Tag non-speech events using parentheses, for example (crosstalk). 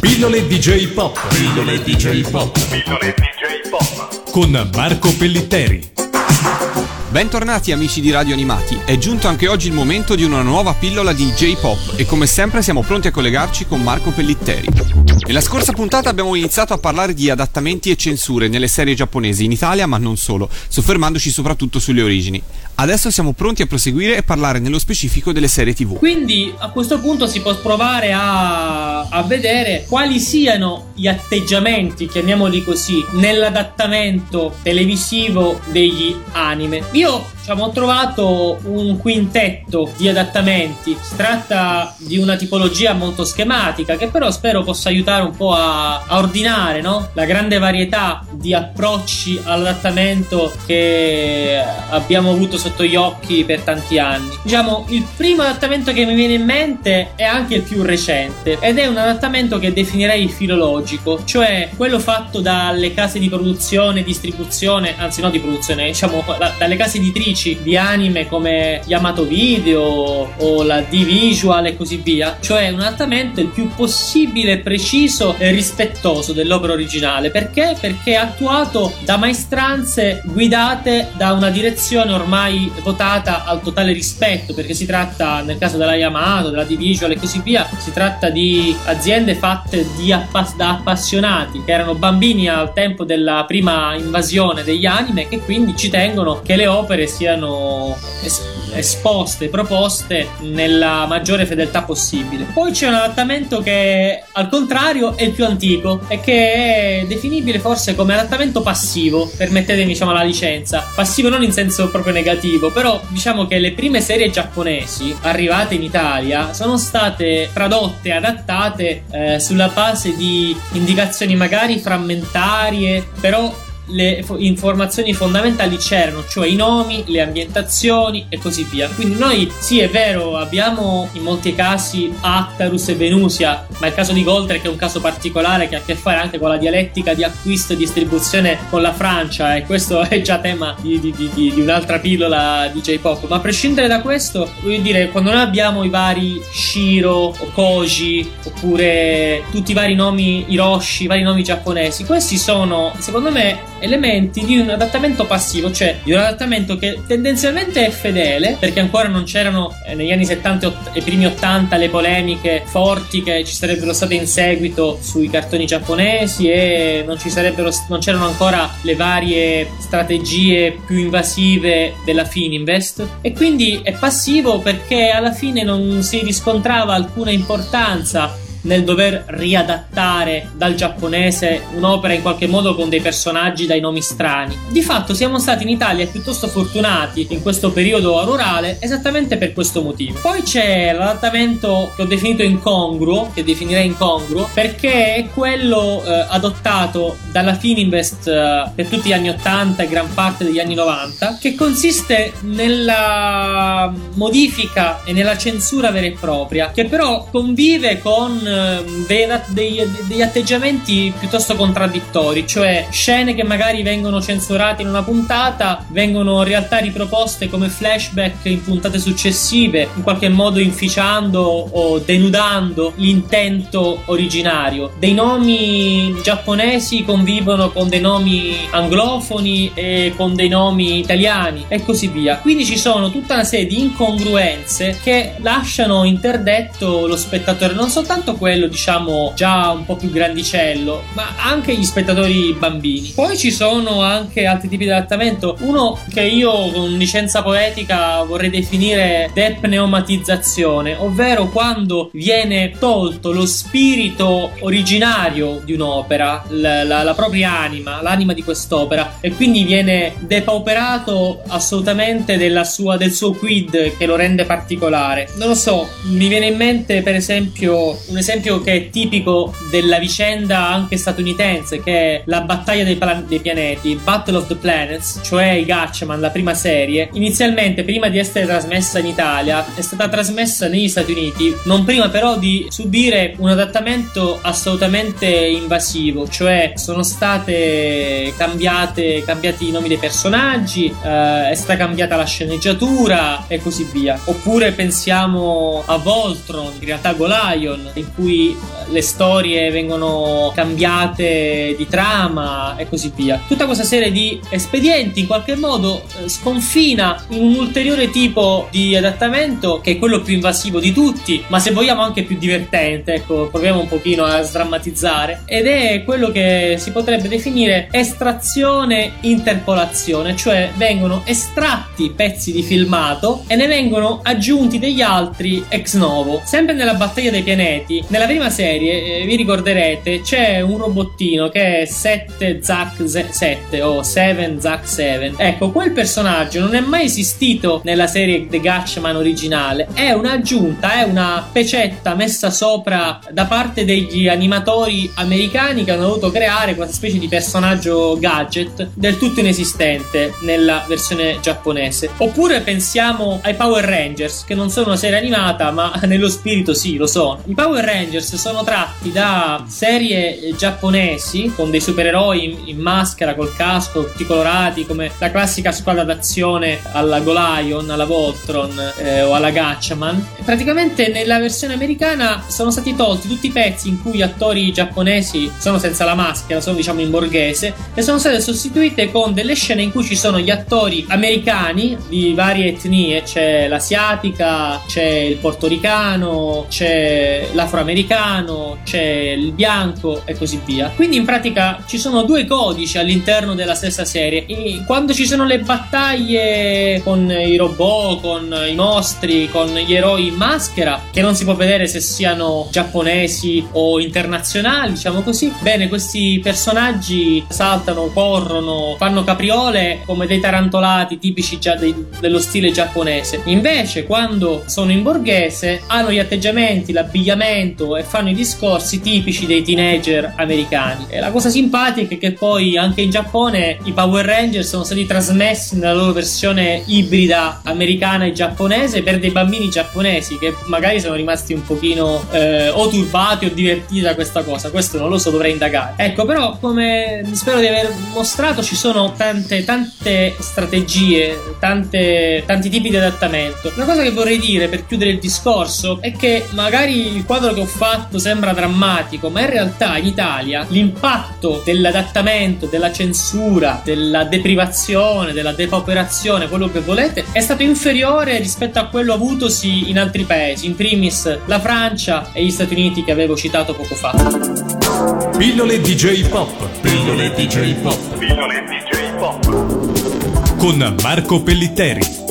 Pillole DJ Pop. Pillole DJ Pop. Pillole DJ Pop. Con Marco Pellitteri. Bentornati amici di Radio Animati, è giunto anche oggi il momento di una nuova pillola di J-Pop e come sempre siamo pronti a collegarci con Marco Pellitteri. Nella scorsa puntata abbiamo iniziato a parlare di adattamenti e censure nelle serie giapponesi in Italia ma non solo, soffermandoci soprattutto sulle origini. Adesso siamo pronti a proseguire e parlare nello specifico delle serie TV. Quindi a questo punto si può provare a, a vedere quali siano gli atteggiamenti, chiamiamoli così, nell'adattamento televisivo degli anime. Io ho trovato un quintetto di adattamenti. Si tratta di una tipologia molto schematica che però spero possa aiutare un po' a, a ordinare no? la grande varietà di approcci all'adattamento che abbiamo avuto sotto gli occhi per tanti anni. Diciamo, il primo adattamento che mi viene in mente è anche il più recente ed è un adattamento che definirei filologico, cioè quello fatto dalle case di produzione distribuzione, anzi no di produzione, diciamo da, dalle case editrici di anime come Yamato Video o la D-Visual e così via, cioè un adattamento il più possibile preciso e rispettoso dell'opera originale. Perché? Perché è attuato da maestranze guidate da una direzione ormai votata al totale rispetto, perché si tratta, nel caso della Yamato, della D-Visual e così via, si tratta di aziende fatte di appass- da appassionati, che erano bambini al tempo della prima invasione degli anime, che quindi ci tengono che le opere siano es- esposte, proposte nella maggiore fedeltà possibile. Poi c'è un adattamento che al contrario è il più antico e che è definibile forse come adattamento passivo, permettetemi diciamo la licenza. Passivo non in senso proprio negativo, però diciamo che le prime serie giapponesi arrivate in Italia sono state tradotte, adattate eh, sulla base di indicazioni magari frammentarie, però le informazioni fondamentali c'erano, cioè i nomi, le ambientazioni e così via. Quindi noi, sì, è vero, abbiamo in molti casi Actarus e Venusia, ma il caso di Goldrake è un caso particolare che ha a che fare anche con la dialettica di acquisto e distribuzione con la Francia e questo (laughs) è già tema di, di, di, di un'altra pillola di J-Pop. Ma a prescindere da questo, voglio dire, quando noi abbiamo i vari Shiro o Koji oppure tutti i vari nomi Hiroshi, i vari nomi giapponesi, questi sono, secondo me, elementi di un adattamento passivo, cioè di un adattamento che tendenzialmente è fedele, perché ancora non c'erano eh, negli anni 70 e primi 80 le polemiche forti che ci sarebbero state in seguito sui cartoni giapponesi e non non c'erano ancora le varie strategie più invasive della Fininvest. E quindi è passivo perché alla fine non si riscontrava alcuna importanza nel dover riadattare dal giapponese un'opera in qualche modo con dei personaggi dai nomi strani. Di fatto siamo stati in Italia piuttosto fortunati in questo periodo rurale esattamente per questo motivo. Poi c'è l'adattamento che ho definito incongruo, che definirei incongruo, perché è quello eh, adottato dalla Fininvest eh, per tutti gli anni 80 e gran parte degli anni 90, che consiste nella modifica e nella censura vera e propria, che però convive con Ehm, dei, degli atteggiamenti piuttosto contraddittori, cioè scene che magari vengono censurate in una puntata, vengono in realtà riproposte come flashback in puntate successive, in qualche modo inficiando o denudando l'intento originario. Dei nomi giapponesi convivono con dei nomi anglofoni e con dei nomi italiani e così via. Quindi ci sono tutta una serie di incongruenze che lasciano interdetto lo spettatore non soltanto quello diciamo già un po' più grandicello, ma anche gli spettatori bambini. Poi ci sono anche altri tipi di adattamento, uno che io con licenza poetica vorrei definire depneumatizzazione, ovvero quando viene tolto lo spirito originario di un'opera, la, la, la propria anima, l'anima di quest'opera, e quindi viene depauperato assolutamente sua, del suo quid che lo rende particolare. Non lo so, mi viene in mente per esempio un esempio che è tipico della vicenda anche statunitense, che è la battaglia dei, plan- dei pianeti, Battle of the Planets, cioè i Gatchaman, la prima serie, inizialmente prima di essere trasmessa in Italia, è stata trasmessa negli Stati Uniti, non prima però di subire un adattamento assolutamente invasivo, cioè sono state cambiate, cambiati i nomi dei personaggi, eh, è stata cambiata la sceneggiatura e così via. Oppure pensiamo a Voltron, in realtà Golion, in cui le storie vengono cambiate di trama e così via. Tutta questa serie di espedienti in qualche modo eh, sconfina in un ulteriore tipo di adattamento che è quello più invasivo di tutti, ma se vogliamo anche più divertente, ecco, proviamo un pochino a sdrammatizzare, ed è quello che si potrebbe definire estrazione interpolazione, cioè vengono estratti pezzi di filmato e ne vengono aggiunti degli altri ex novo. Sempre nella battaglia dei pianeti, nella prima serie eh, vi ricorderete, c'è un robottino che è 7 Zack 7 o 7 Zack 7. Ecco, quel personaggio non è mai esistito nella serie The Gatchman originale, è un'aggiunta, è una pecetta messa sopra da parte degli animatori americani che hanno voluto creare questa specie di personaggio gadget del tutto inesistente nella versione giapponese. Oppure pensiamo ai Power Rangers, che non sono una serie animata, ma (laughs) nello spirito sì, lo sono. I Power Rangers sono tratti da serie giapponesi con dei supereroi in, in maschera, col casco, tutti colorati, come la classica squadra d'azione alla Golion, alla Voltron eh, o alla Gatchaman. Praticamente nella versione americana sono stati tolti tutti i pezzi in cui gli attori giapponesi sono senza la maschera, sono diciamo in borghese, e sono state sostituite con delle scene in cui ci sono gli attori americani di varie etnie, c'è l'asiatica, c'è il portoricano, c'è l'afroamericano c'è il bianco e così via. Quindi in pratica ci sono due codici all'interno della stessa serie. E quando ci sono le battaglie con i robot, con i mostri, con gli eroi in maschera, che non si può vedere se siano giapponesi o internazionali, diciamo così. Bene, questi personaggi saltano, corrono, fanno capriole come dei tarantolati tipici già dei, dello stile giapponese. Invece, quando sono in borghese, hanno gli atteggiamenti, l'abbigliamento e fanno i discorsi tipici dei teenager americani. E la cosa simpatica è che poi anche in Giappone i Power Ranger sono stati trasmessi nella loro versione ibrida americana e giapponese per dei bambini giapponesi che magari sono rimasti un pochino eh, o turbati o divertiti da questa cosa. Questo non lo so, dovrei indagare. Ecco, però come spero di aver mostrato ci sono tante tante strategie, tante, tanti tipi di adattamento. Una cosa che vorrei dire per chiudere il discorso è che magari il quadro che ho fatto sembra sembra drammatico, ma in realtà in Italia l'impatto dell'adattamento, della censura, della deprivazione, della depauperazione, quello che volete, è stato inferiore rispetto a quello avutosi in altri paesi, in primis la Francia e gli Stati Uniti che avevo citato poco fa. Pillole DJ Pop. Pillole DJ Pop. Pillole DJ Pop. Con Marco Pellitteri.